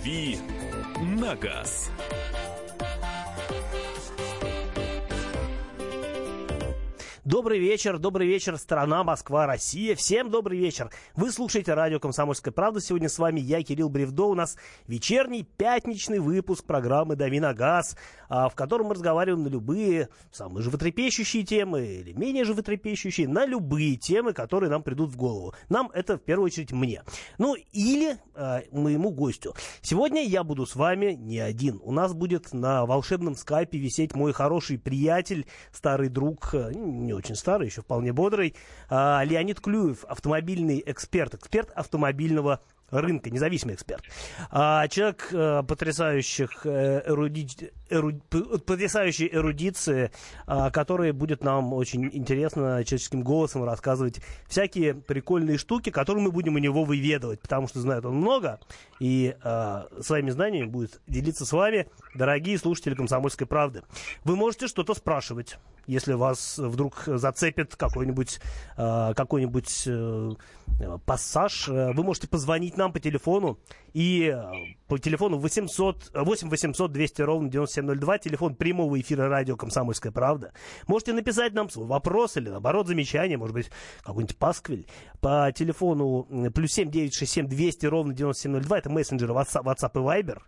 «Дави на газ». Добрый вечер, добрый вечер, страна, Москва, Россия. Всем добрый вечер. Вы слушаете радио «Комсомольская правда». Сегодня с вами я, Кирилл Бревдо. У нас вечерний пятничный выпуск программы «Дави на газ», а, в котором мы разговариваем на любые самые животрепещущие темы или менее животрепещущие, на любые темы, которые нам придут в голову. Нам это в первую очередь мне. Ну, или э, моему гостю. Сегодня я буду с вами не один. У нас будет на волшебном скайпе висеть мой хороший приятель, старый друг, э, не очень старый, еще вполне бодрый. А, Леонид Клюев, автомобильный эксперт, эксперт автомобильного рынка, независимый эксперт. А, человек а, потрясающих э, эруди... Эру... потрясающей эрудиции, а, который будет нам очень интересно человеческим голосом рассказывать всякие прикольные штуки, которые мы будем у него выведывать, потому что знает он много, и а, своими знаниями будет делиться с вами, дорогие слушатели «Комсомольской правды». Вы можете что-то спрашивать если вас вдруг зацепит какой-нибудь э, какой-нибудь э, пассаж, вы можете позвонить нам по телефону и э, по телефону 800, 8 800 200 ровно 9702, телефон прямого эфира радио «Комсомольская правда». Можете написать нам свой вопрос или, наоборот, замечание, может быть, какой-нибудь пасквиль по телефону плюс 7 967 200 ровно 9702, это мессенджеры WhatsApp, WhatsApp и Viber.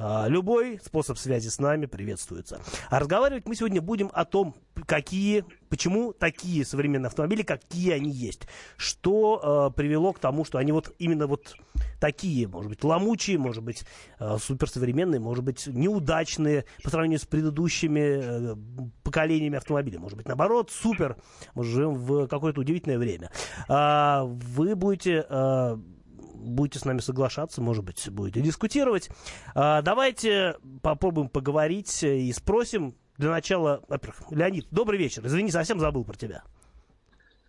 А, любой способ связи с нами приветствуется. А разговаривать мы сегодня будем о том, какие, почему такие современные автомобили, какие они есть. Что э, привело к тому, что они вот именно вот такие, может быть, ломучие, может быть, э, суперсовременные, может быть, неудачные по сравнению с предыдущими э, поколениями автомобилей. Может быть, наоборот, супер. Мы живем в какое-то удивительное время. Э, вы будете... Э, будете с нами соглашаться, может быть, будете дискутировать. А, давайте попробуем поговорить и спросим для начала, во-первых, Леонид, добрый вечер. Извини, совсем забыл про тебя.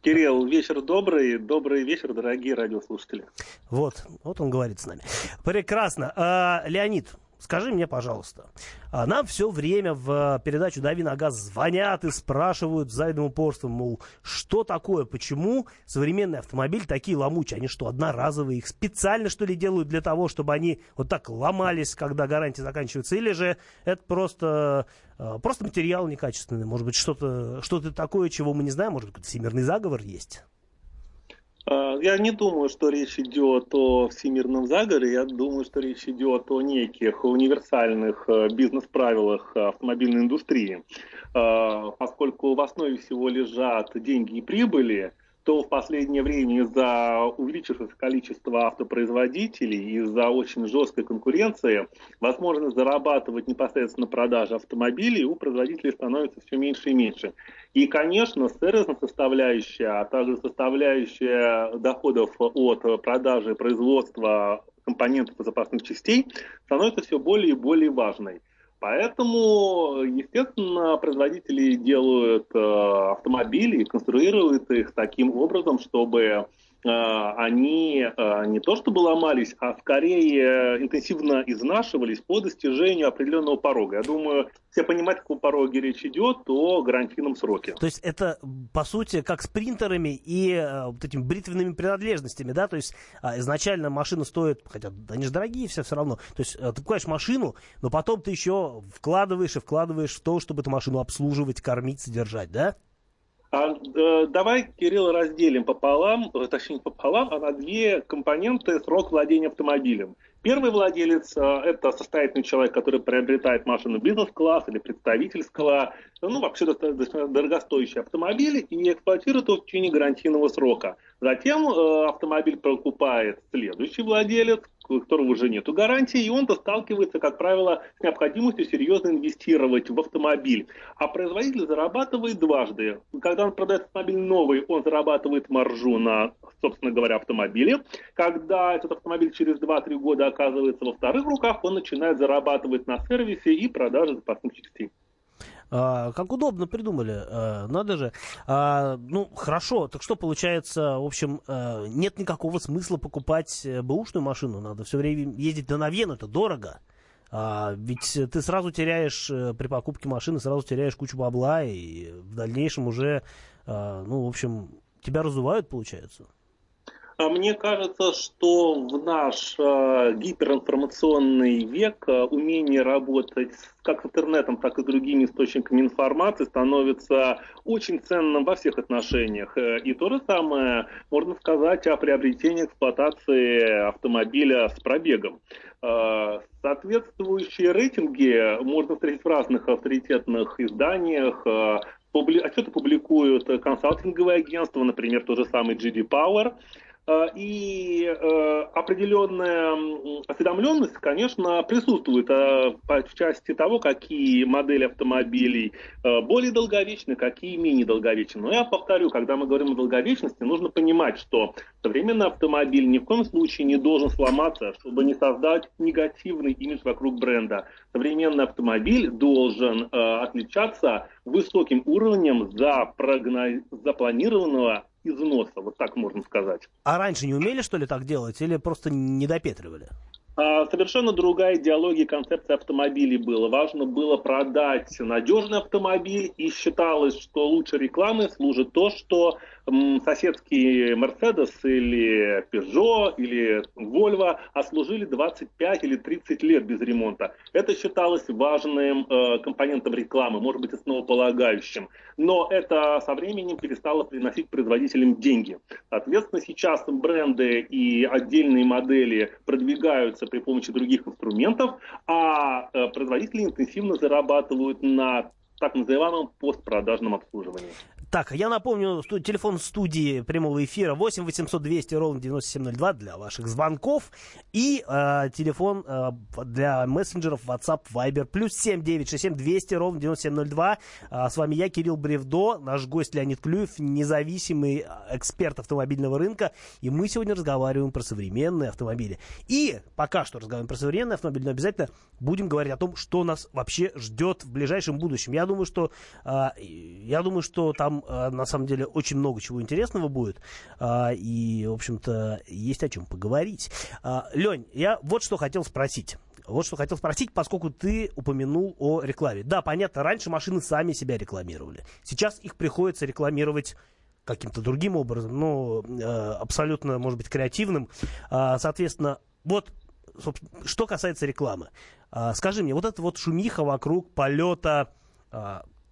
Кирилл, вечер добрый, добрый вечер, дорогие радиослушатели. Вот, вот он говорит с нами. Прекрасно. А, Леонид, Скажи мне, пожалуйста, а нам все время в передачу «Дави на газ» звонят и спрашивают с завидным упорством, мол, что такое, почему современные автомобили такие ломучие? Они что, одноразовые? Их специально, что ли, делают для того, чтобы они вот так ломались, когда гарантия заканчивается? Или же это просто, а, просто материал некачественный? Может быть, что-то что такое, чего мы не знаем? Может быть, всемирный заговор есть? А, я не думаю, что речь идет о всемирном заговоре, я думаю, что речь идет о неких универсальных э, бизнес-правилах автомобильной индустрии. А, поскольку в основе всего лежат деньги и прибыли, то в последнее время из-за увеличившегося количества автопроизводителей, из-за очень жесткой конкуренции, возможность зарабатывать непосредственно продажи автомобилей у производителей становится все меньше и меньше. И, конечно, сервисная составляющая, а также составляющая доходов от продажи производства компонентов и запасных частей становится все более и более важной. Поэтому, естественно, производители делают э, автомобили и конструируют их таким образом, чтобы они э, не то чтобы ломались, а скорее интенсивно изнашивались по достижению определенного порога. Я думаю, все понимают, о каком пороге речь идет, о гарантийном сроке. То есть это, по сути, как с принтерами и э, вот этими бритвенными принадлежностями, да? То есть изначально машина стоит, хотя они же дорогие все все равно. То есть ты покупаешь машину, но потом ты еще вкладываешь и вкладываешь в то, чтобы эту машину обслуживать, кормить, содержать, да? А, э, давай, Кирилл, разделим пополам, э, точнее пополам, а на две компоненты срок владения автомобилем. Первый владелец э, – это состоятельный человек, который приобретает машину бизнес-класс или представительского, ну, вообще достаточно дорогостоящие автомобили и эксплуатирует его в течение гарантийного срока. Затем э, автомобиль покупает следующий владелец, у которого уже нет гарантии, и он-то сталкивается, как правило, с необходимостью серьезно инвестировать в автомобиль. А производитель зарабатывает дважды. Когда он продает автомобиль новый, он зарабатывает маржу на, собственно говоря, автомобиле. Когда этот автомобиль через 2-3 года оказывается во вторых руках, он начинает зарабатывать на сервисе и продаже запасных частей. А, как удобно придумали, а, надо же. А, ну, хорошо, так что получается, в общем, а, нет никакого смысла покупать э, бэушную машину, надо все время ездить на новен, это дорого. А, ведь ты сразу теряешь, э, при покупке машины, сразу теряешь кучу бабла, и в дальнейшем уже, а, ну, в общем, тебя разувают, получается. А мне кажется, что в наш э, гиперинформационный век э, умение работать как с интернетом, так и с другими источниками информации становится очень ценным во всех отношениях. Э, и то же самое можно сказать о приобретении эксплуатации автомобиля с пробегом. Соответствующие рейтинги можно встретить в разных авторитетных изданиях. Отчеты публикуют консалтинговые агентства, например, тот же самый GD Power – и э, определенная осведомленность, конечно, присутствует э, в части того, какие модели автомобилей более долговечны, какие менее долговечны. Но я повторю, когда мы говорим о долговечности, нужно понимать, что современный автомобиль ни в коем случае не должен сломаться, чтобы не создать негативный имидж вокруг бренда. Современный автомобиль должен отличаться высоким уровнем запланированного износа, вот так можно сказать. А раньше не умели, что ли, так делать, или просто не допетривали? А, совершенно другая идеология и концепция автомобилей была. Важно было продать надежный автомобиль, и считалось, что лучше рекламы служит то, что соседский Mercedes или Peugeot или Volvo ослужили 25 или 30 лет без ремонта. Это считалось важным э, компонентом рекламы, может быть, основополагающим. Но это со временем перестало приносить производителям деньги. Соответственно, сейчас бренды и отдельные модели продвигаются при помощи других инструментов, а э, производители интенсивно зарабатывают на так называемом постпродажном обслуживании. Так, я напомню, что телефон студии прямого эфира 8 800 200 ровно 9702 для ваших звонков и э, телефон э, для мессенджеров WhatsApp, Viber плюс 7 967 200 ровно 9702. Э, с вами я, Кирилл Бревдо, наш гость Леонид Клюев, независимый эксперт автомобильного рынка, и мы сегодня разговариваем про современные автомобили. И пока что разговариваем про современные автомобили, но обязательно будем говорить о том, что нас вообще ждет в ближайшем будущем. Я думаю, что, э, я думаю, что там э, на самом деле очень много чего интересного будет. Э, и, в общем-то, есть о чем поговорить. Э, Лень, я вот что хотел спросить. Вот что хотел спросить, поскольку ты упомянул о рекламе. Да, понятно, раньше машины сами себя рекламировали. Сейчас их приходится рекламировать каким-то другим образом, но э, абсолютно, может быть, креативным. Соответственно, вот что касается рекламы. Скажи мне, вот эта вот шумиха вокруг полета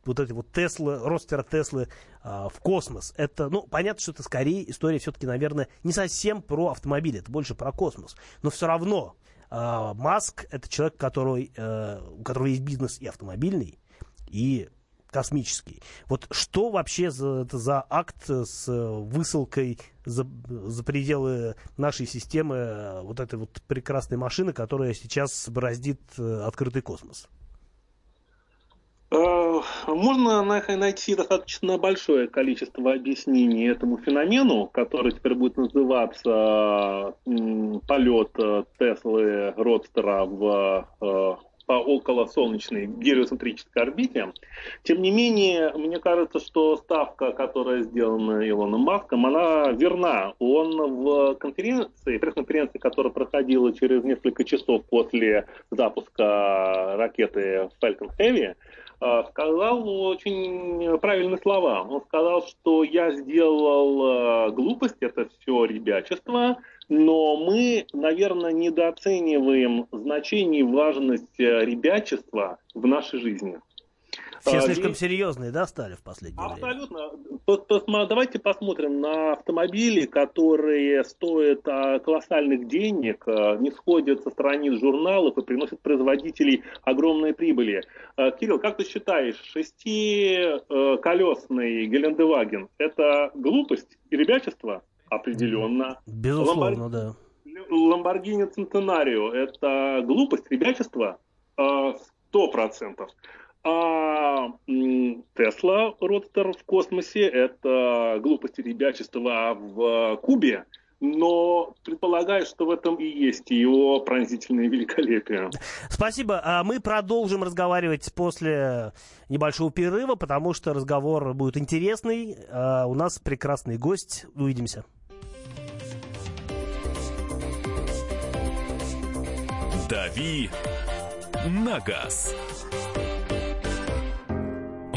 вот этой вот Теслы, ростера Теслы а, в космос. Это, ну, понятно, что это скорее история все-таки, наверное, не совсем про автомобили, это больше про космос. Но все равно а, Маск это человек, который, а, у которого есть бизнес и автомобильный, и космический. Вот что вообще за, это за акт с высылкой за, за пределы нашей системы э, вот этой вот прекрасной машины, которая сейчас бороздит э, открытый космос? Можно найти достаточно большое количество объяснений этому феномену, который теперь будет называться полет э, Теслы Родстера в э, по околосолнечной гелиоцентрической орбите. Тем не менее, мне кажется, что ставка, которая сделана Илоном Маском, она верна. Он в конференции, пресс-конференции, которая проходила через несколько часов после запуска ракеты Falcon Heavy, сказал очень правильные слова. Он сказал, что я сделал э, глупость, это все ребячество, но мы, наверное, недооцениваем значение и важность э, ребячества в нашей жизни. Все а, слишком Здесь... серьезные, да, стали в последнее Абсолютно. время? Абсолютно. Давайте посмотрим на автомобили, которые стоят а, колоссальных денег, а, не сходят со страниц журналов и приносят производителей огромные прибыли. Кирилл, как ты считаешь, шестиколесный Гелендеваген – это глупость и ребячество? Определенно. Безусловно, Ламбор... да. Ламборгини Центенарио – это глупость, ребячество? Сто процентов. А Тесла Родстер в космосе – это глупости ребячества в Кубе, но предполагаю, что в этом и есть его пронзительное великолепие. Спасибо. А мы продолжим разговаривать после небольшого перерыва, потому что разговор будет интересный. А у нас прекрасный гость. Увидимся. «Дави на газ»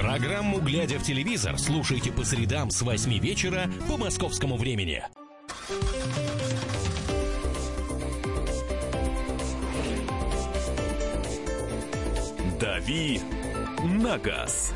Программу «Глядя в телевизор» слушайте по средам с 8 вечера по московскому времени. «Дави на газ».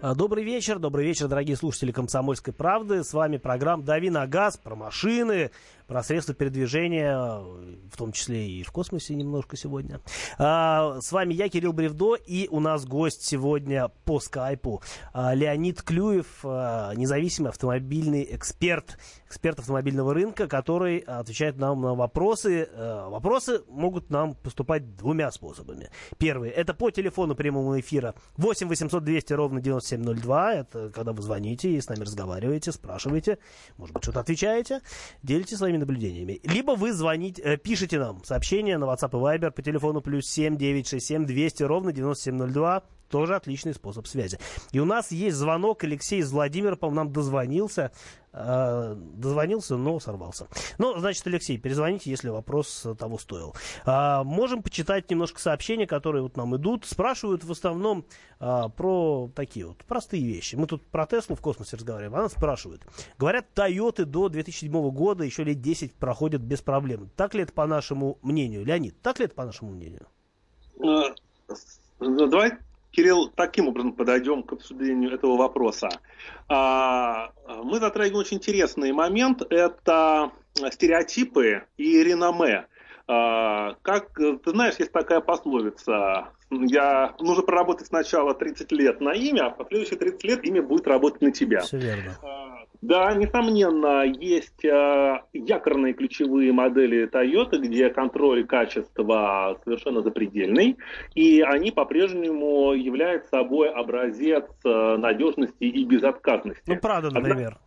А, добрый вечер, добрый вечер, дорогие слушатели «Комсомольской правды». С вами программа «Дави на газ» про машины, про средства передвижения, в том числе и в космосе немножко сегодня. А, с вами я, Кирилл Бревдо, и у нас гость сегодня по скайпу а, Леонид Клюев, независимый автомобильный эксперт, эксперт автомобильного рынка, который отвечает нам на вопросы. Вопросы могут нам поступать двумя способами. Первый – это по телефону прямого эфира 8 800 200 ровно 9702. Это когда вы звоните и с нами разговариваете, спрашиваете, может быть, что-то отвечаете, делитесь своими наблюдениями. Либо вы звоните, э, пишите нам сообщение на WhatsApp и Viber по телефону плюс 7 967 200 ровно 9702. Тоже отличный способ связи. И у нас есть звонок. Алексей из Владимира, по-моему, нам дозвонился. Э, дозвонился, но сорвался. Ну, значит, Алексей, перезвоните, если вопрос того стоил. Э, можем почитать немножко сообщения, которые вот нам идут. Спрашивают в основном э, про такие вот простые вещи. Мы тут про Теслу в космосе разговариваем, она спрашивает. Говорят, Тойоты до 2007 года еще лет 10 проходят без проблем. Так ли это по нашему мнению? Леонид, так ли это по нашему мнению? Давай Кирилл, таким образом подойдем к обсуждению этого вопроса. А, мы затрагиваем очень интересный момент. Это стереотипы и реноме. А, как ты знаешь, есть такая пословица. Я нужно проработать сначала 30 лет на имя, а последующие 30 лет имя будет работать на тебя. Все верно. Да, несомненно, есть э, якорные ключевые модели Toyota, где контроль качества совершенно запредельный, и они по-прежнему являются собой образец э, надежности и безотказности. Ну, правда, например.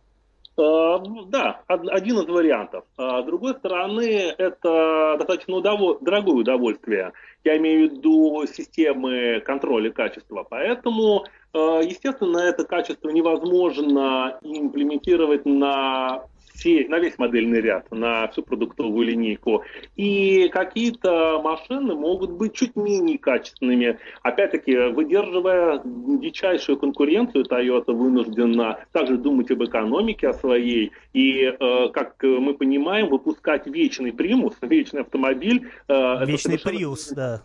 Э, да, один из вариантов. А с другой стороны, это достаточно удово- дорогое удовольствие. Я имею в виду системы контроля качества. Поэтому естественно, это качество невозможно имплементировать на все, на весь модельный ряд, на всю продуктовую линейку. И какие-то машины могут быть чуть менее качественными. Опять-таки, выдерживая дичайшую конкуренцию, Toyota вынуждена также думать об экономике о своей. И, э, как мы понимаем, выпускать вечный примус, вечный автомобиль. Э, вечный приус, да.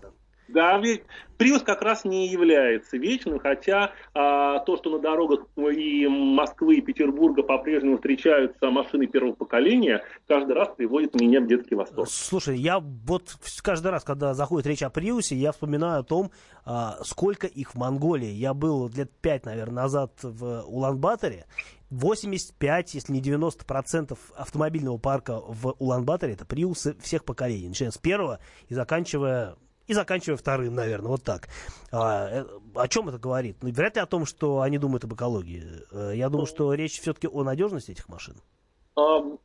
Да, ведь Приус как раз не является вечным, хотя а, то, что на дорогах и Москвы, и Петербурга по-прежнему встречаются машины первого поколения, каждый раз приводит меня в детский восторг. Слушай, я вот каждый раз, когда заходит речь о Приусе, я вспоминаю о том, а, сколько их в Монголии. Я был лет пять, наверное, назад в Улан-Баторе, 85, если не 90 процентов автомобильного парка в Улан-Баторе это приусы всех поколений, начиная с первого и заканчивая и заканчивая вторым, наверное, вот так. А, э, о чем это говорит? Ну, вряд ли о том, что они думают об экологии. Э, я думаю, что речь все-таки о надежности этих машин.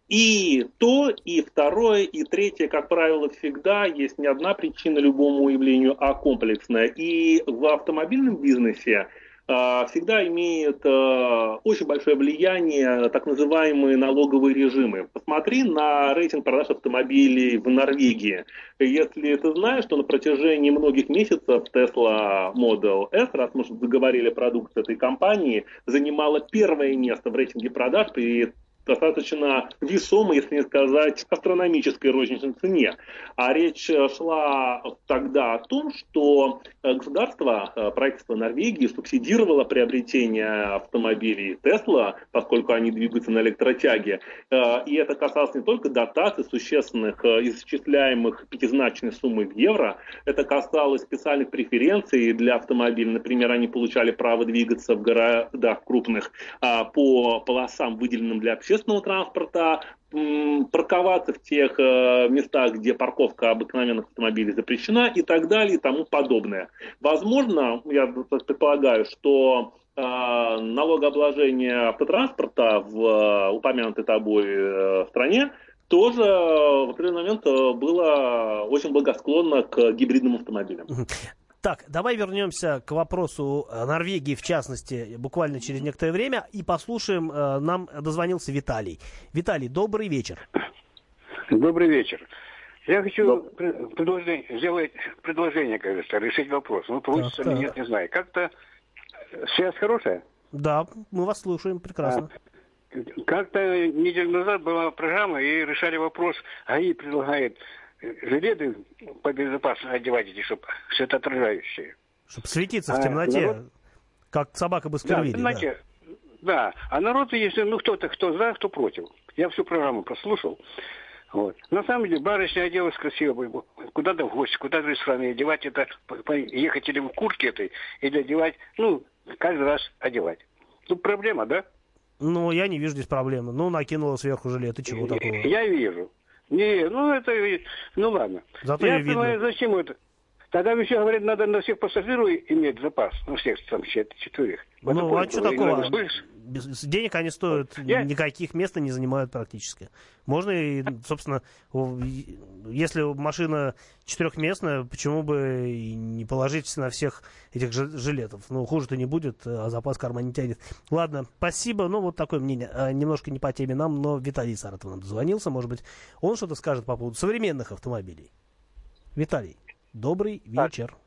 И то, и второе, и третье, как правило, всегда есть не одна причина любому явлению, а комплексная. И в автомобильном бизнесе всегда имеет а, очень большое влияние так называемые налоговые режимы. Посмотри на рейтинг продаж автомобилей в Норвегии. Если ты знаешь, что на протяжении многих месяцев Tesla Model S, раз мы заговорили о продукции этой компании, занимала первое место в рейтинге продаж при достаточно весомой, если не сказать, астрономической розничной цене. А речь э, шла тогда о том, что э, государство, э, правительство Норвегии субсидировало приобретение автомобилей Тесла, поскольку они двигаются на электротяге. И это касалось не только дотаций, существенных, исчисляемых пятизначной суммой в евро, это касалось специальных преференций для автомобилей. Например, они получали право двигаться в городах крупных а, по полосам, выделенным для общественных общественного транспорта, парковаться в тех э, местах, где парковка обыкновенных автомобилей запрещена и так далее и тому подобное. Возможно, я предполагаю, что э, налогообложение автотранспорта в э, упомянутой тобой стране тоже в определенный момент было очень благосклонно к гибридным автомобилям. Так, давай вернемся к вопросу Норвегии, в частности, буквально через некоторое время, и послушаем, нам дозвонился Виталий. Виталий, добрый вечер. Добрый вечер. Я хочу предложение, сделать предложение, кажется, решить вопрос. Ну, получится или нет, не знаю. Как-то связь хорошая? Да, мы вас слушаем, прекрасно. А, как-то неделю назад была программа, и решали вопрос, АИ предлагает жилеты по безопасности одевать эти, чтобы светоотражающие. Чтобы светиться а, в темноте, народ... как собака бы да, в темноте. Да, а народ, если, ну, кто-то, кто за, кто против. Я всю программу послушал. Вот. На самом деле, барышня оделась красиво. Куда-то в гости, куда-то в ресторан одевать это, ехать или в куртке этой, или одевать, ну, каждый раз одевать. Тут проблема, да? Ну, я не вижу здесь проблемы. Ну, накинула сверху жилет, и чего такого? Я вижу. Не, ну это, ну ладно. Зато я, понимаю, зачем это. Тогда еще говорят, надо на всех пассажиров иметь запас, на всех там четверых. Ну, а что такого? Без денег они стоят, Я... никаких мест не занимают практически. Можно и, собственно, если машина четырехместная, почему бы и не положить на всех этих жилетов? Ну, хуже-то не будет, а запас карма не тянет. Ладно, спасибо. Ну, вот такое мнение. А, немножко не по теме нам, но Виталий Саратов нам дозвонился. Может быть, он что-то скажет по поводу современных автомобилей. Виталий. Добрый вечер. Так.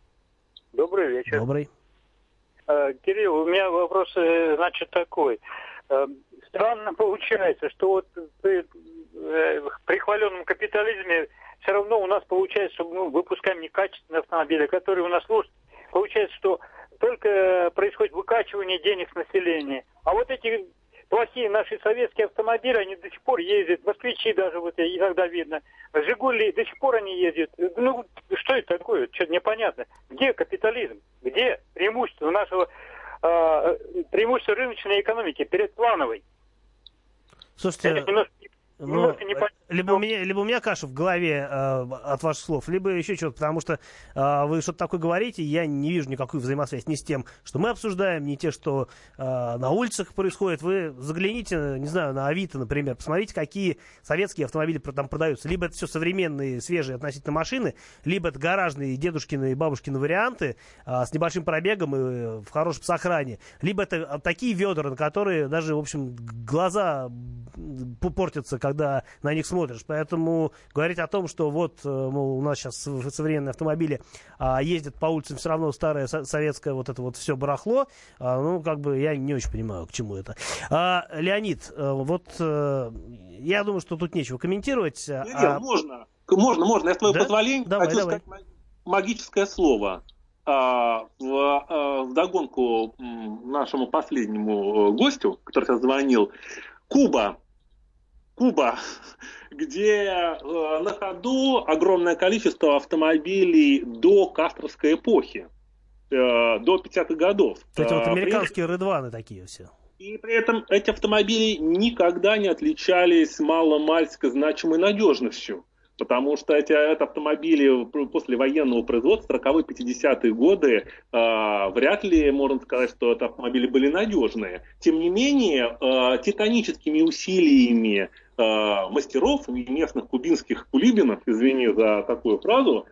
Добрый вечер. Добрый. Э, Кирилл, у меня вопрос, э, значит, такой. Э, странно получается, что вот при, при хваленном капитализме все равно у нас получается, что мы выпускаем некачественные автомобили, которые у нас служат. Получается, что только происходит выкачивание денег с населения. А вот эти плохие наши советские автомобили, они до сих пор ездят, москвичи даже вот иногда видно, Жигули, до сих пор они ездят. Ну, что это такое? Что-то непонятно. Где капитализм? Где преимущество нашего, э, преимущество рыночной экономики перед плановой? Слушайте, это немножко ну, либо, у меня, либо у меня каша в голове э, от ваших слов, либо еще что-то, потому что э, вы что-то такое говорите, я не вижу никакой взаимосвязи ни с тем, что мы обсуждаем, ни те, что э, на улицах происходит. Вы загляните, не знаю, на Авито, например, посмотрите, какие советские автомобили там продаются. Либо это все современные, свежие относительно машины, либо это гаражные дедушкины и бабушкины варианты э, с небольшим пробегом и в хорошем сохране. Либо это такие ведра, на которые даже, в общем, глаза портятся, когда на них смотришь. Поэтому говорить о том, что вот э, мол, у нас сейчас современные автомобили а, ездят по улицам все равно старое советское вот это вот все барахло, а, ну, как бы я не очень понимаю, к чему это. А, Леонид, э, вот а, я думаю, что тут нечего комментировать. Нет, а... можно. Можно, можно. Я с твоего да? позволения давай, хочу давай. сказать магическое слово. А, в, а, в догонку нашему последнему гостю, который сейчас звонил, Куба Куба, где э, на ходу огромное количество автомобилей до Кастровской эпохи, э, до 50-х годов. Эти вот э, американские при... Редваны такие все. И при этом эти автомобили никогда не отличались маломальской значимой надежностью. Потому что эти это автомобили после военного производства, 40-50-е годы, э, вряд ли можно сказать, что это автомобили были надежные. Тем не менее, э, титаническими усилиями мастеров и местных кубинских кулибинов, извини за такую фразу,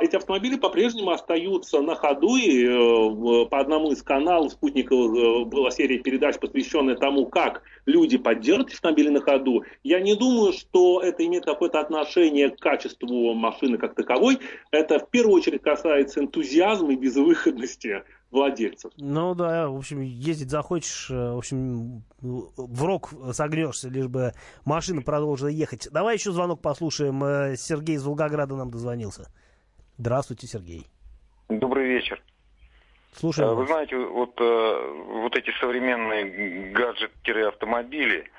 эти автомобили по-прежнему остаются на ходу, и э, по одному из каналов спутниковых э, была серия передач, посвященная тому, как люди поддерживают автомобили на ходу. Я не думаю, что это имеет какое-то отношение к качеству машины как таковой. Это в первую очередь касается энтузиазма и безвыходности владельцев. Ну да, в общем, ездить захочешь, э, в общем, в рог согнешься, лишь бы машина продолжила ехать. Давай еще звонок послушаем. Сергей из Волгограда нам дозвонился. Здравствуйте, Сергей. Добрый вечер. Слушаю. Э, вы знаете, вот, вот эти современные гаджеты-автомобили,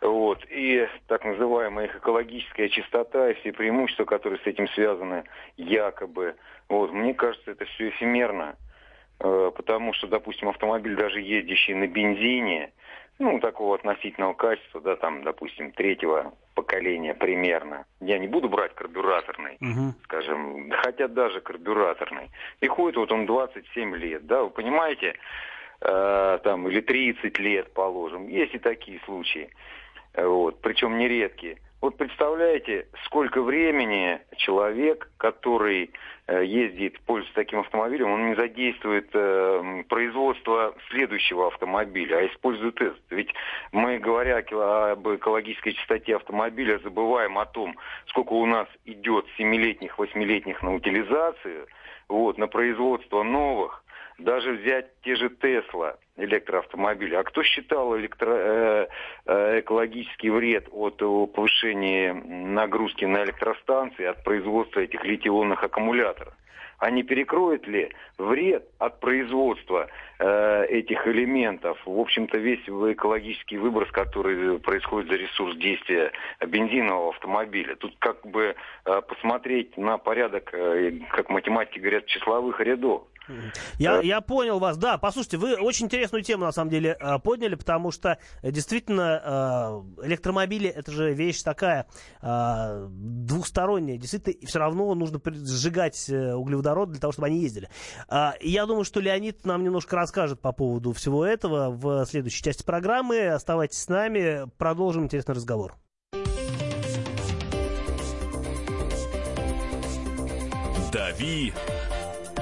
вот, и так называемая их экологическая чистота и все преимущества, которые с этим связаны, якобы, вот, мне кажется, это все эфемерно. Э, потому что, допустим, автомобиль, даже ездящий на бензине, ну, такого относительного качества, да, там, допустим, третьего поколения примерно. Я не буду брать карбюраторный, угу. скажем, хотя даже карбюраторный. И ходит вот он 27 лет, да, вы понимаете, э, там, или 30 лет, положим. Есть и такие случаи, вот, причем нередкие. Вот представляете, сколько времени человек, который ездит, пользуется таким автомобилем, он не задействует э, производство следующего автомобиля, а использует этот. Ведь мы, говоря об экологической чистоте автомобиля, забываем о том, сколько у нас идет семилетних, восьмилетних на утилизацию, вот, на производство новых, даже взять те же Тесла, электроавтомобиля. А кто считал электро, э, э, экологический вред от повышения нагрузки на электростанции, от производства этих литионных аккумуляторов? а не перекроет ли вред от производства э, этих элементов, в общем-то, весь экологический выброс, который происходит за ресурс действия бензинового автомобиля. Тут как бы э, посмотреть на порядок, э, как математики говорят, числовых рядов. Я, я понял вас, да. Послушайте, вы очень интересную тему, на самом деле, э, подняли, потому что э, действительно э, электромобили это же вещь такая двухсторонняя. Действительно, все равно нужно сжигать углеводород для того, чтобы они ездили. Я думаю, что Леонид нам немножко расскажет по поводу всего этого в следующей части программы. Оставайтесь с нами, продолжим интересный разговор. Дави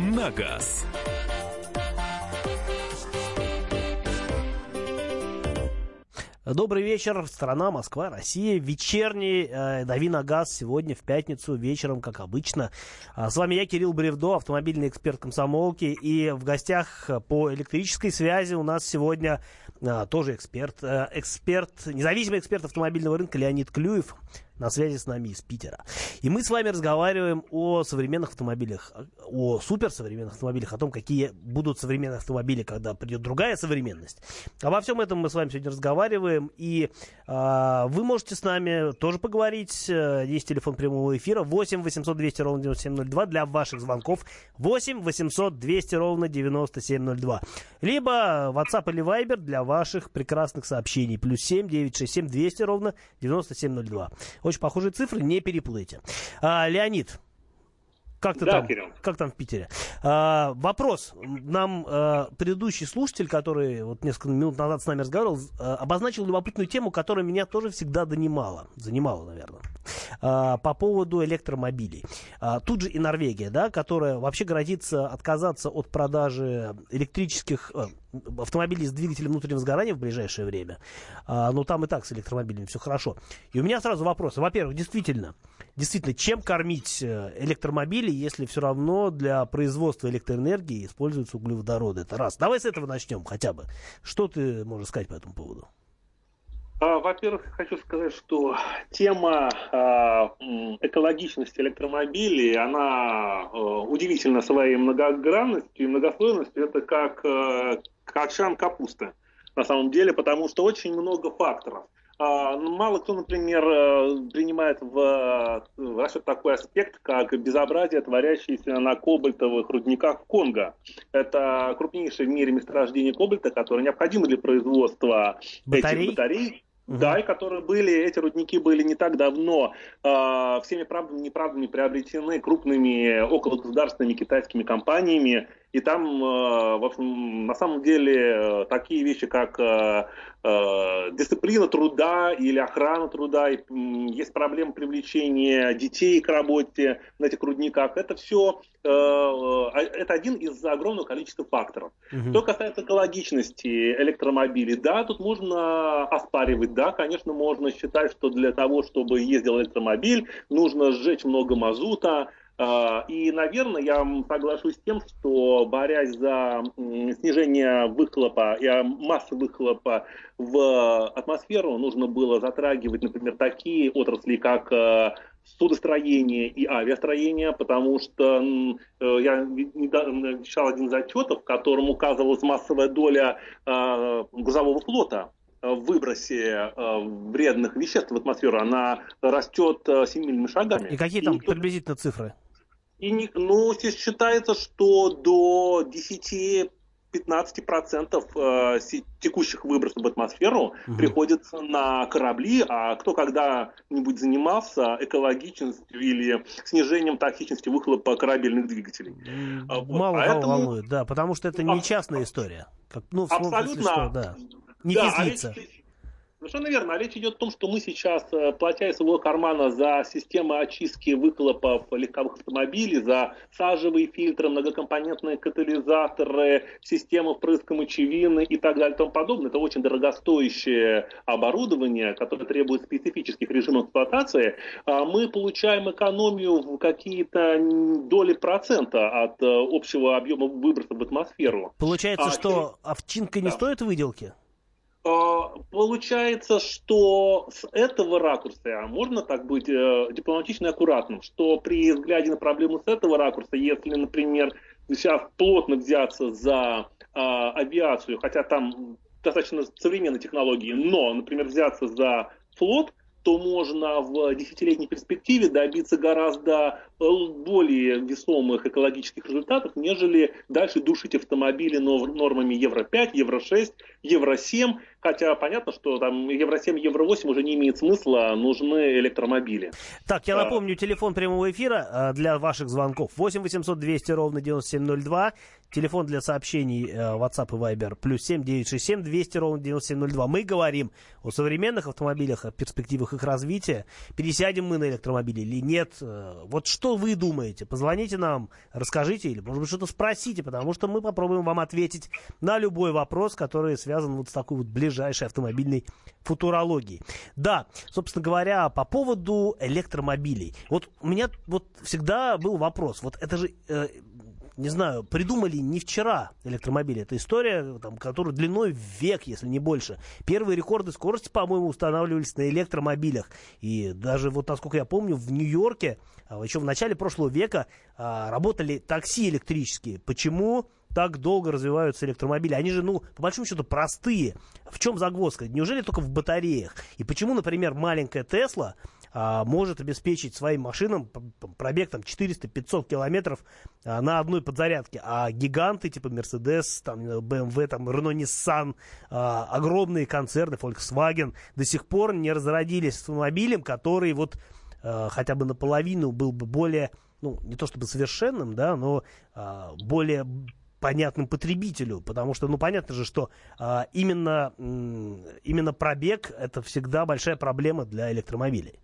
на газ». Добрый вечер, страна, Москва, Россия. Вечерний э, «Дави на газ» сегодня в пятницу вечером, как обычно. А, с вами я, Кирилл Бревдо, автомобильный эксперт комсомолки. И в гостях по электрической связи у нас сегодня тоже эксперт, э, эксперт, независимый эксперт автомобильного рынка Леонид Клюев на связи с нами из Питера. И мы с вами разговариваем о современных автомобилях, о суперсовременных автомобилях, о том, какие будут современные автомобили, когда придет другая современность. Обо всем этом мы с вами сегодня разговариваем. И э, вы можете с нами тоже поговорить. Есть телефон прямого эфира 8 800 200 ровно 9702 для ваших звонков. 8 800 200 ровно 9702. Либо WhatsApp или Viber для ваших прекрасных сообщений. Плюс 7 967 200 ровно 9702. Очень похожие цифры, не переплыйте. А, Леонид, как ты да, там? Кирилл. Как там в Питере? А, вопрос. Нам а, предыдущий слушатель, который вот несколько минут назад с нами разговаривал, а, обозначил любопытную тему, которая меня тоже всегда донимала. Занимала, наверное. А, по поводу электромобилей. А, тут же и Норвегия, да, которая вообще грозится отказаться от продажи электрических а, автомобилей с двигателем внутреннего сгорания в ближайшее время. А, но там и так с электромобилями все хорошо. И у меня сразу вопрос. Во-первых, действительно, действительно, чем кормить э, электромобили, если все равно для производства электроэнергии используются углеводороды? Это раз. Давай с этого начнем хотя бы. Что ты можешь сказать по этому поводу? А, во-первых, хочу сказать, что тема а, экологичности электромобилей, она а, удивительна своей многогранностью и многослойностью. Это как, как шан капусты на самом деле, потому что очень много факторов. Ну, мало кто, например, принимает в расчет такой аспект, как безобразие, творящееся на кобальтовых рудниках Конго. Это крупнейшее в мире месторождение кобальта, которое необходимо для производства батарей? этих батарей да, и которые были, эти рудники были не так давно э, всеми правдами и неправдами приобретены крупными окологосударственными китайскими компаниями. И там, э, в общем, на самом деле э, такие вещи, как э, дисциплина труда или охрана труда, есть проблема привлечения детей к работе на этих рудниках. Это все, а, это один из огромного количества факторов. Угу. Что касается экологичности электромобилей, да, тут можно оспаривать, да, конечно, можно считать, что для того, чтобы ездил электромобиль, нужно сжечь много мазута, и, наверное, я соглашусь с тем, что борясь за снижение выхлопа и массы выхлопа в атмосферу, нужно было затрагивать, например, такие отрасли, как э, судостроение и авиастроение, потому что э, я читал один из отчетов, в котором указывалась массовая доля э, грузового флота в выбросе вредных веществ в атмосферу, она растет семимильными шагами. И какие там и, приблизительно цифры? И, ну, считается, что до 10 15% э, текущих выбросов в атмосферу угу. приходится на корабли, а кто когда-нибудь занимался экологичностью или снижением токсичности выхлопа корабельных двигателей? Вот. Мало Поэтому... волнует, да, потому что это не частная история. Как, ну, Абсолютно. Что, да. Не да, физлица. А Совершенно верно. А речь идет о том, что мы сейчас, э, платя из своего кармана за системы очистки выхлопов легковых автомобилей, за сажевые фильтры, многокомпонентные катализаторы, системы впрыска мочевины и так далее и тому подобное, это очень дорогостоящее оборудование, которое требует специфических режимов эксплуатации, а мы получаем экономию в какие-то доли процента от э, общего объема выбросов в атмосферу. Получается, а, что овчинка не да. стоит выделки? А, получается, что с этого ракурса, а можно так быть э, дипломатично и аккуратным, что при взгляде на проблему с этого ракурса, если, например, сейчас плотно взяться за а, авиацию, хотя там достаточно современные технологии, но, например, взяться за флот, то можно в десятилетней перспективе добиться гораздо э, более весомых экологических результатов, нежели дальше душить автомобили нормами Евро-5, Евро-6, Евро-7, Хотя понятно, что там Евро-7, Евро-8 уже не имеет смысла, нужны электромобили. Так, я а... напомню, телефон прямого эфира а, для ваших звонков 8 800 200 ровно 9702. Телефон для сообщений э, WhatsApp и Viber плюс 7 967 200 ровно 9702. Мы говорим о современных автомобилях, о перспективах их развития. Пересядем мы на электромобили или нет? Э, вот что вы думаете? Позвоните нам, расскажите или, может быть, что-то спросите, потому что мы попробуем вам ответить на любой вопрос, который связан вот с такой вот ближайшей ближайшей автомобильной футурологии. Да, собственно говоря, по поводу электромобилей. Вот у меня вот всегда был вопрос. Вот это же э, не знаю, придумали не вчера электромобили. Это история, там, которая длиной в век, если не больше. Первые рекорды скорости, по-моему, устанавливались на электромобилях. И даже вот, насколько я помню, в Нью-Йорке а, еще в начале прошлого века а, работали такси электрические. Почему? Так долго развиваются электромобили? Они же, ну, по большому счету, простые. В чем загвоздка? Неужели только в батареях? И почему, например, маленькая Тесла а, может обеспечить своим машинам пробег там 400-500 километров а, на одной подзарядке, а гиганты типа Mercedes, там, BMW, там, Renault, Nissan, а, огромные концерны, Volkswagen до сих пор не разродились автомобилем, который вот а, хотя бы наполовину был бы более ну, не то чтобы совершенным, да, но а, более понятным потребителю, потому что, ну, понятно же, что а, именно, именно пробег это всегда большая проблема для электромобилей.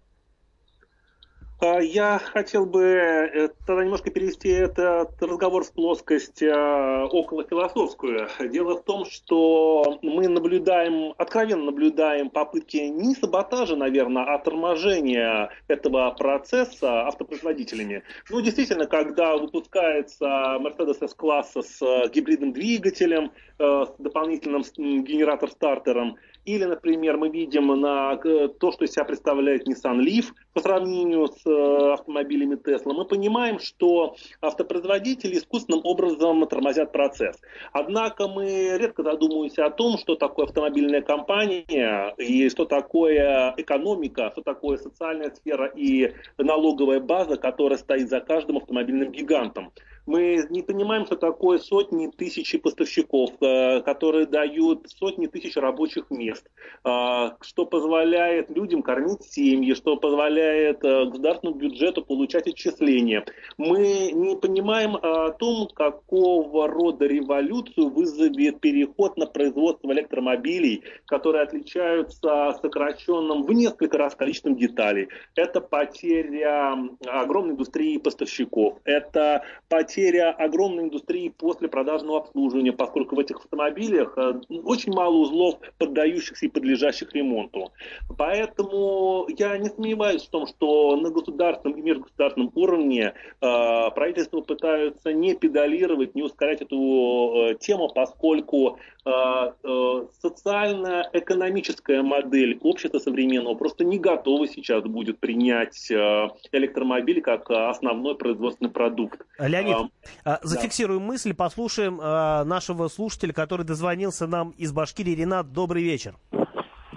А, я хотел бы э, тогда немножко перевести этот разговор в плоскость а, около философскую. Дело в том, что мы наблюдаем, откровенно наблюдаем попытки не саботажа, наверное, а торможения этого процесса автопроизводителями. Ну, действительно, когда выпускается Mercedes S-класса с гибридным двигателем, э, с дополнительным генератор-стартером, или, например, мы видим на то, что из себя представляет Nissan Leaf по сравнению с э, автомобилями Tesla, мы понимаем, что автопроизводители искусственным образом тормозят процесс. Однако мы редко задумываемся о том, что такое автомобильная компания и что такое экономика, что такое социальная сфера и налоговая база, которая стоит за каждым автомобильным гигантом. Мы не понимаем, что такое сотни тысяч поставщиков, э, которые дают сотни тысяч рабочих мест, э, что позволяет людям кормить семьи, что позволяет э, государственному бюджету получать отчисления. Мы не понимаем о том, какого рода революцию вызовет переход на производство электромобилей, которые отличаются сокращенным в несколько раз количеством деталей. Это потеря огромной индустрии поставщиков, это потеря огромной индустрии после продажного обслуживания, поскольку в этих автомобилях э, очень мало узлов, поддающихся и подлежащих ремонту. Поэтому я не сомневаюсь в том, что на государственном и межгосударственном уровне э, правительства пытаются не педалировать, не ускорять эту э, тему, поскольку а, э, социально-экономическая модель общества современного просто не готова сейчас будет принять э, электромобиль как основной производственный продукт. Леонид, а, зафиксируем да. мысль, послушаем а, нашего слушателя, который дозвонился нам из Башкирии. Ренат, добрый вечер.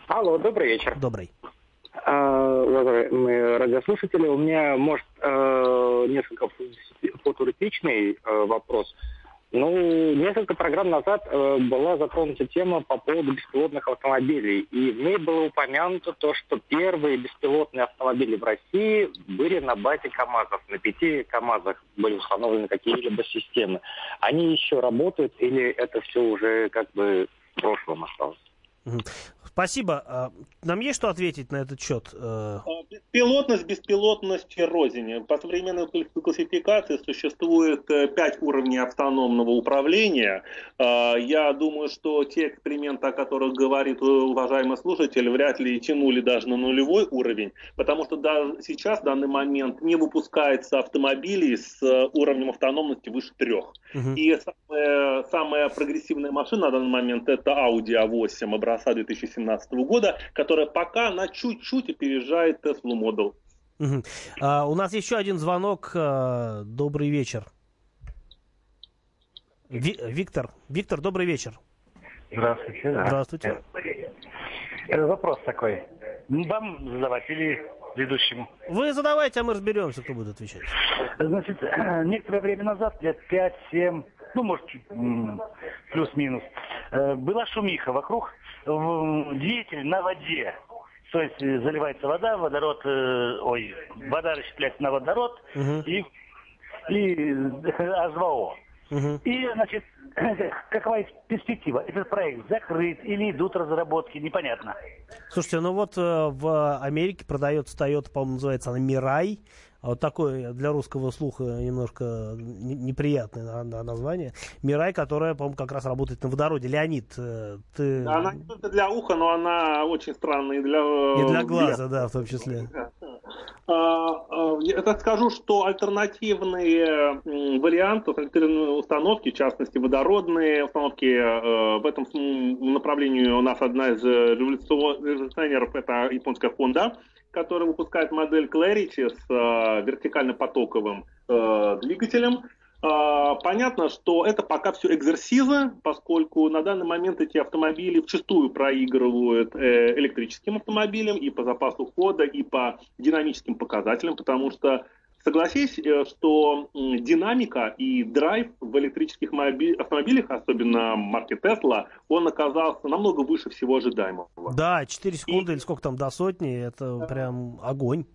Алло, добрый вечер. Добрый. А, уважаемые радиослушатели, у меня, может, э, несколько футуристичный э, вопрос. Ну, несколько программ назад э, была затронута тема по поводу беспилотных автомобилей. И в ней было упомянуто то, что первые беспилотные автомобили в России были на базе КАМАЗов. На пяти КАМАЗах были установлены какие-либо системы. Они еще работают или это все уже как бы в прошлом осталось? Спасибо. А, нам есть что ответить на этот счет? Э? А, беспилотность, беспилотность розине. По современной классификации существует э, пять уровней автономного управления. А, я думаю, что те эксперименты, о которых говорит уважаемый слушатель, вряд ли тянули даже на нулевой уровень, потому что даже сейчас, в данный момент, не выпускается автомобилей с э, уровнем автономности выше трех. Угу. И самая, самая прогрессивная машина на данный момент это Audi A8 образца 2017 года, которая пока на чуть-чуть опережает Tesla Model. Угу. А, у нас еще один звонок. А, добрый вечер. Ви- Виктор, Виктор, добрый вечер. Здравствуйте. Да. Здравствуйте. Э, вопрос такой. Вам задавать или ведущему? Вы задавайте, а мы разберемся, кто будет отвечать. Значит, некоторое время назад, лет 5-7, ну, может, плюс-минус, э, была шумиха вокруг, двигатель на воде. То есть э, заливается вода, водород, э, ой, вода расщепляется на водород угу. и, и H2O. Угу. И, значит, какова перспектива? Этот проект закрыт или идут разработки, непонятно. Слушайте, ну вот в Америке продается Toyota, по-моему, называется она Мирай. А вот такое для русского слуха немножко неприятное название. Мирай, которая, по-моему, как раз работает на водороде. Леонид, э, ты... Она не только для уха, но она очень странная и для... И для глаза, да, в том числе. А, а, я так скажу, что альтернативные варианты, альтернативные установки, в частности водородные установки, э, в этом направлении у нас одна из революционеров, это японская Honda, который выпускает модель Clarity с э, вертикально-потоковым э, двигателем. Э, понятно, что это пока все экзерсизы, поскольку на данный момент эти автомобили вчастую проигрывают э, электрическим автомобилям и по запасу хода, и по динамическим показателям, потому что Согласись, э, что динамика и драйв в электрических автомобилях, особенно марки Tesla, он оказался намного выше всего ожидаемого. Да, 4 секунды и... или сколько там до сотни, это прям огонь.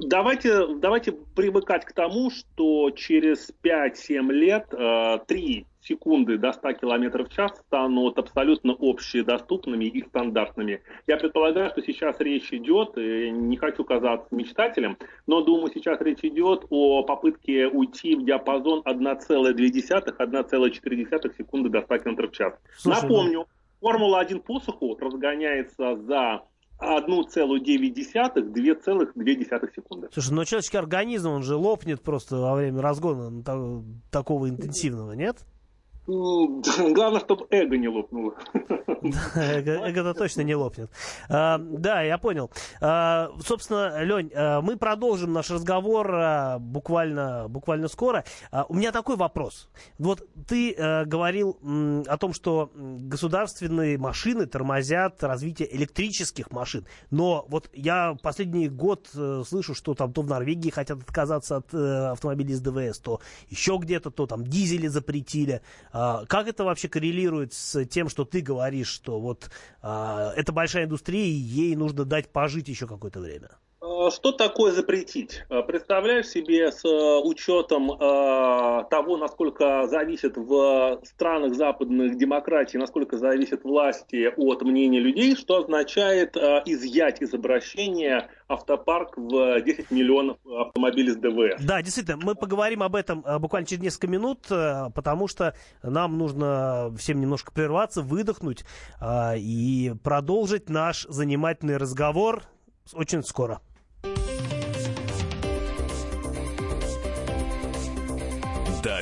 Давайте, давайте привыкать к тому, что через 5-7 лет э, 3 секунды до 100 км в час станут абсолютно общедоступными и стандартными. Я предполагаю, что сейчас речь идет, не хочу казаться мечтателем, но думаю, сейчас речь идет о попытке уйти в диапазон 1,2-1,4 секунды до 100 км в час. Слушай, Напомню, ну... Формула-1 по суху разгоняется за 1,9-2,2 секунды. Слушай, но человеческий организм, он же лопнет просто во время разгона такого интенсивного, нет? Главное, чтобы эго не лопнуло. Эго-то точно не лопнет. А, да, я понял. А, собственно, Лень, а, мы продолжим наш разговор буквально, буквально скоро. У меня такой вопрос. Вот ты говорил о том, что государственные машины тормозят развитие электрических машин. Но вот я последний год э, слышу, что там то в Норвегии хотят отказаться от э, автомобилей с ДВС, то еще где-то, то там дизели запретили. А, как это вообще коррелирует с тем, что ты говоришь, что вот а, это большая индустрия, и ей нужно дать пожить еще какое-то время? А, что такое запретить? Представляешь себе с учетом того, насколько зависит в странах западных демократий, насколько зависит власти от мнения людей, что означает изъять из обращения автопарк в 10 миллионов автомобилей с ДВС. Да, действительно, мы поговорим об этом э, буквально через несколько минут, э, потому что нам нужно всем немножко прерваться, выдохнуть э, и продолжить наш занимательный разговор очень скоро.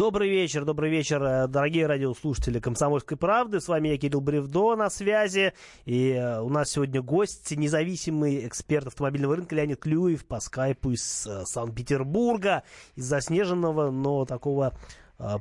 Добрый вечер, добрый вечер, э, дорогие радиослушатели «Комсомольской правды». С вами я, Кирилл Бревдо, на связи. И э, у нас сегодня гость, независимый эксперт автомобильного рынка Леонид Клюев по скайпу из э, Санкт-Петербурга, из заснеженного, но такого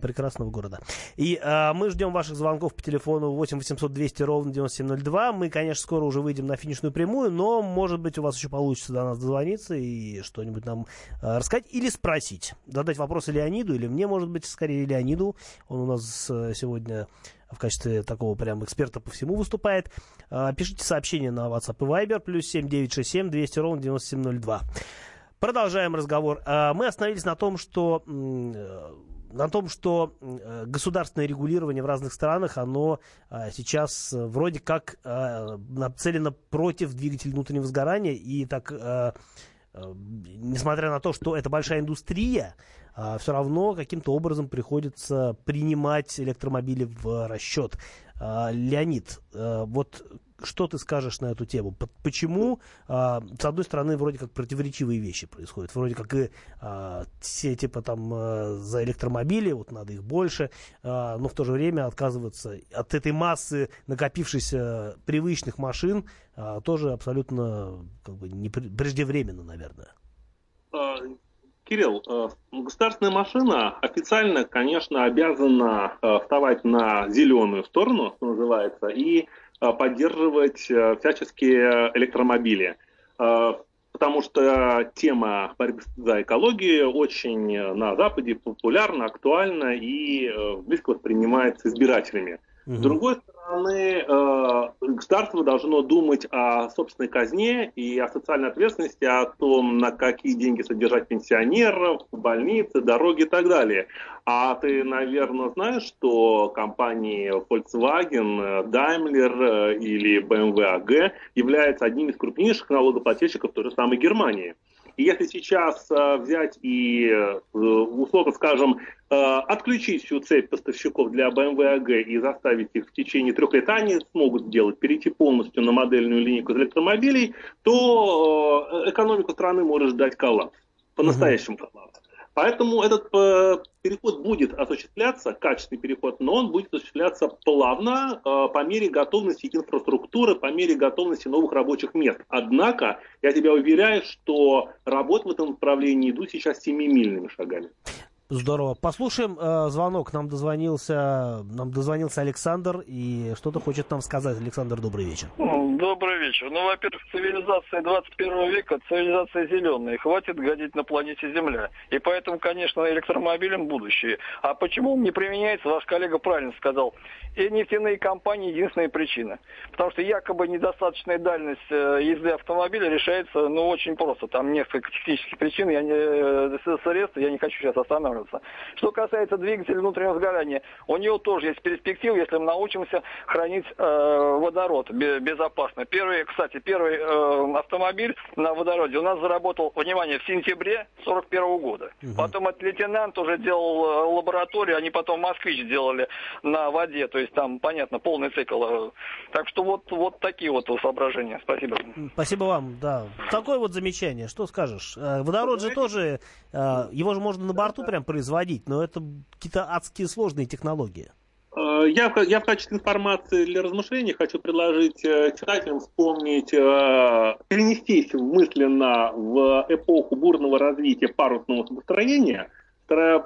прекрасного города. И а, мы ждем ваших звонков по телефону 8 800 200 ровно 9702. Мы, конечно, скоро уже выйдем на финишную прямую, но, может быть, у вас еще получится до нас дозвониться и что-нибудь нам а, рассказать или спросить. Задать вопросы Леониду или мне, может быть, скорее Леониду. Он у нас а, сегодня в качестве такого прям эксперта по всему выступает. А, пишите сообщение на WhatsApp и Viber, плюс 7967 200 ровно 9702. Продолжаем разговор. А, мы остановились на том, что на том, что э, государственное регулирование в разных странах, оно э, сейчас э, вроде как нацелено против двигателей внутреннего сгорания, и так, несмотря на то, что это большая индустрия, все равно каким-то образом приходится принимать электромобили в расчет. Леонид, вот что ты скажешь на эту тему? Почему, а, с одной стороны, вроде как противоречивые вещи происходят? Вроде как и а, все типа там а, за электромобили, вот надо их больше, но в то же время отказываться от этой массы накопившихся привычных машин тоже абсолютно как бы не преждевременно, наверное. Кирилл, государственная машина официально, конечно, обязана вставать на зеленую сторону, что называется, и поддерживать э, всяческие электромобили. Э, потому что тема борьбы за экологию очень на Западе популярна, актуальна и близко воспринимается избирателями. Угу. С другой стороны, э, государство должно думать о собственной казне и о социальной ответственности, о том, на какие деньги содержать пенсионеров, больницы, дороги и так далее. А ты, наверное, знаешь, что компании Volkswagen, Daimler э, или BMW AG являются одними из крупнейших налогоплательщиков той же самой Германии. И если сейчас э, взять и, э, условно скажем, э, отключить всю цепь поставщиков для BMW AG и заставить их в течение трех лет, они смогут сделать, перейти полностью на модельную линейку электромобилей, то экономику страны может ждать коллапс, по-настоящему коллапс. Поэтому этот э, переход будет осуществляться, качественный переход, но он будет осуществляться плавно, э, по мере готовности инфраструктуры, по мере готовности новых рабочих мест. Однако, я тебя уверяю, что работы в этом направлении идут сейчас семимильными шагами. Здорово. Послушаем э, звонок. Нам дозвонился, нам дозвонился Александр и что-то хочет нам сказать. Александр, добрый вечер. Добрый вечер. Ну, во-первых, цивилизация 21 века, цивилизация зеленая. Хватит гадить на планете Земля. И поэтому, конечно, электромобилем будущее. А почему не применяется, ваш коллега правильно сказал. И нефтяные компании единственная причина. Потому что якобы недостаточная дальность э, езды автомобиля решается, ну, очень просто. Там несколько технических причин, я не, э, средств, я не хочу сейчас останавливаться. Что касается двигателя внутреннего сгорания, у него тоже есть перспектива, если мы научимся хранить э, водород безопасно. Первый, кстати, первый э, автомобиль на водороде у нас заработал, внимание, в сентябре 41 года. Угу. Потом этот лейтенант уже делал э, лабораторию, они потом москвич делали на воде. То есть там, понятно, полный цикл. Э, так что вот, вот такие вот соображения. Спасибо. Спасибо вам, да. Такое вот замечание. Что скажешь? Э, водород же тоже, его же можно на борту прям производить, но это какие-то адские сложные технологии. Я, я в качестве информации для размышлений хочу предложить читателям вспомнить, перенестись мысленно в эпоху бурного развития парусного судостроения –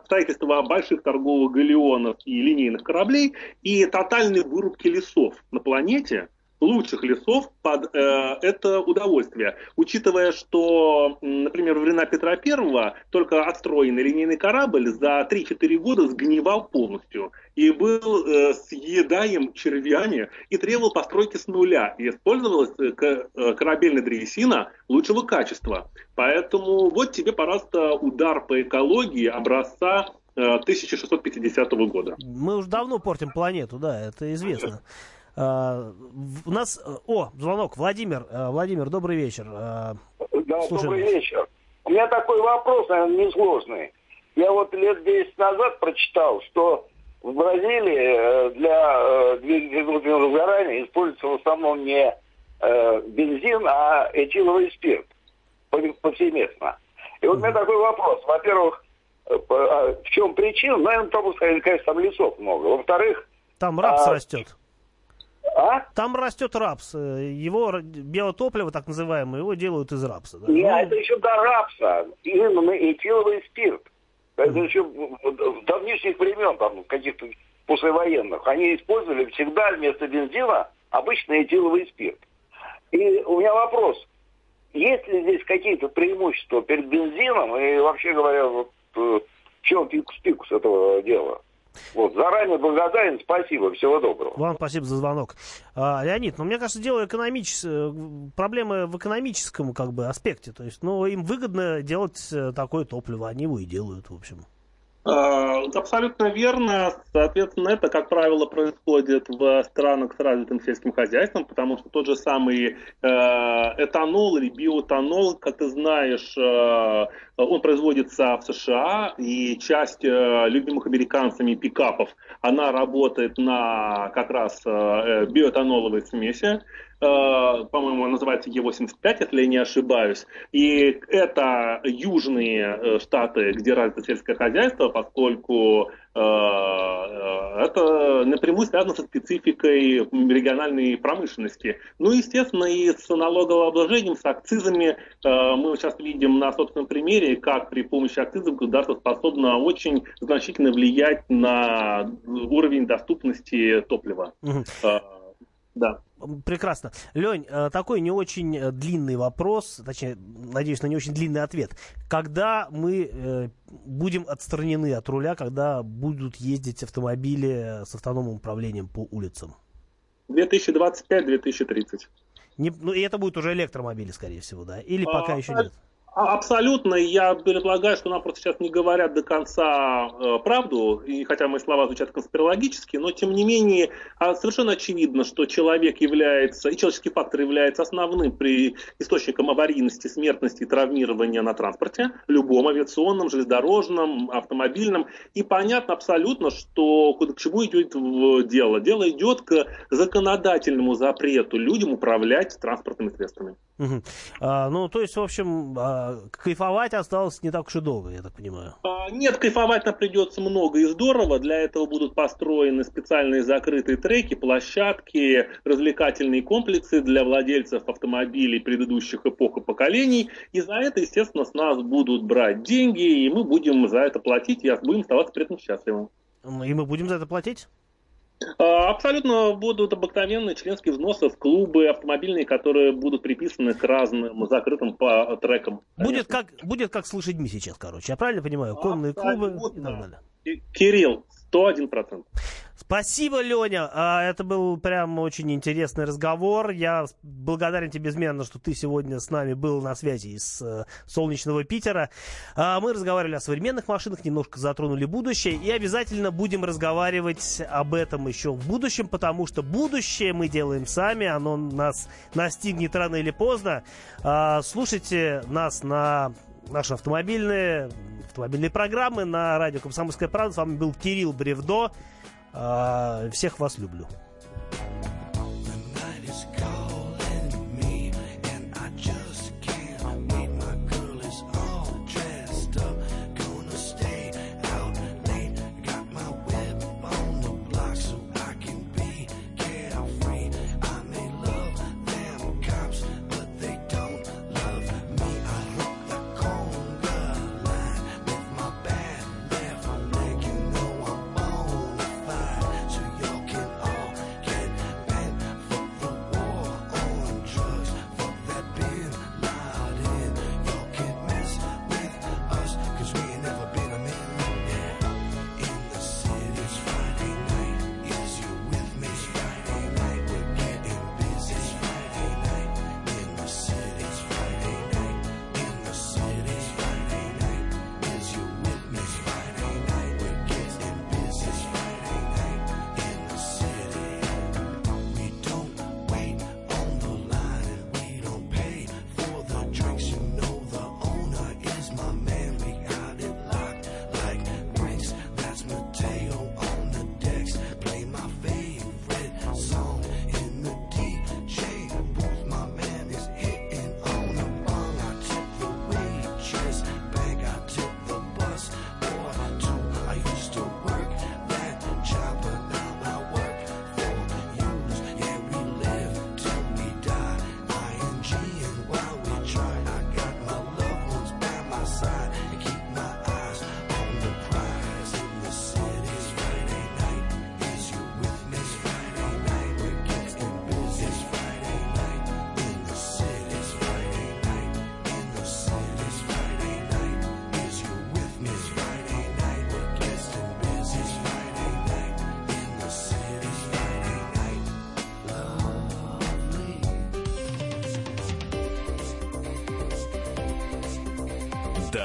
строительство больших торговых галеонов и линейных кораблей и тотальной вырубки лесов на планете, лучших лесов под э, это удовольствие. Учитывая, что, например, во времена Петра Первого только отстроенный линейный корабль за 3-4 года сгнивал полностью и был э, съедаем червями и требовал постройки с нуля. И использовалась э, э корабельная древесина лучшего качества. Поэтому вот тебе, пожалуйста, удар по экологии образца 1650 э, года. Мы уже давно портим планету, да, это известно. Uh, у нас, о, звонок, Владимир, uh, Владимир, добрый вечер. Да, слушаем. добрый вечер. У меня такой вопрос, наверное, несложный. Я вот лет 10 назад прочитал, что в Бразилии э, для э, двигателя сгорания используется в основном не э, бензин, а этиловый спирт повсеместно. И вот у меня такой вопрос. Во-первых, а в чем причина? Наверное, потому что, конечно, там лесов много. Во-вторых... Там рапс а... растет. А? Там растет рапс. Его биотопливо, так называемое, его делают из рапса. Да? Нет, ну... это еще до рапса. Именно этиловый спирт. Это еще в давнишних времен, там, каких-то послевоенных, они использовали всегда вместо бензина обычный этиловый спирт. И у меня вопрос, есть ли здесь какие-то преимущества перед бензином и вообще говоря, вот, э, в чем фикус-пикус этого дела? Вот, заранее благодарен, спасибо, всего доброго. Вам спасибо за звонок. А, Леонид, ну, мне кажется, дело экономическое, проблемы в экономическом, как бы, аспекте, то есть, ну, им выгодно делать э, такое топливо, они его и делают, в общем. А, абсолютно верно. Соответственно, это, как правило, происходит в странах с развитым сельским хозяйством, потому что тот же самый э, этанол или биоэтанол, как ты знаешь, э, он производится в США, и часть э, любимых американцами пикапов, она работает на как раз биоэтаноловой смеси. Э, по-моему, называется Е85, если я не ошибаюсь. И это южные э, штаты, где развито сельское хозяйство, поскольку э, это напрямую связано со спецификой региональной промышленности. Ну, естественно, и с налогообложением, с акцизами. Мы сейчас видим на собственном примере, как при помощи акцизов государство способно очень значительно влиять на уровень доступности топлива. Угу. Да. Прекрасно. Лень, э, такой не очень э, длинный вопрос, точнее, надеюсь, на не очень длинный ответ. Когда мы э, будем отстранены от руля, когда будут ездить автомобили с автономным управлением по улицам? 2025-2030. Не, ну и это будет уже электромобили, скорее всего, да? Или пока а, еще нет? А, абсолютно. Я предполагаю, что нам просто сейчас не говорят до конца э, правду, и хотя мои слова звучат конспирологически, но тем не менее а, совершенно очевидно, что человек является, и человеческий фактор является основным при источником аварийности, смертности и травмирования на транспорте, любом авиационном, железнодорожном, автомобильном. И понятно абсолютно, что к чему идет дело. Дело идет к законодательному запрету людям управлять транспортными средствами. Угу. А, ну, то есть, в общем, а, кайфовать осталось не так уж и долго, я так понимаю. А, нет, кайфовать нам придется много и здорово. Для этого будут построены специальные закрытые треки, площадки, развлекательные комплексы для владельцев автомобилей предыдущих эпох и поколений. И за это, естественно, с нас будут брать деньги, и мы будем за это платить, и будем оставаться при этом счастливым. И мы будем за это платить? А, абсолютно будут обыкновенные членские взносы в клубы автомобильные, которые будут приписаны к разным закрытым по трекам. Будет как, будет как с лошадьми сейчас, короче. Я правильно понимаю? Конные Абсолютно. клубы и далее. Кирилл, 101%. Спасибо, Леня. А, это был прям очень интересный разговор. Я благодарен тебе безмерно, что ты сегодня с нами был на связи из э, солнечного Питера. А, мы разговаривали о современных машинах, немножко затронули будущее. И обязательно будем разговаривать об этом еще в будущем, потому что будущее мы делаем сами. Оно нас настигнет рано или поздно. А, слушайте нас на наши автомобильные, автомобильные программы на радио «Комсомольская правда». С вами был Кирилл Бревдо. А, всех вас люблю.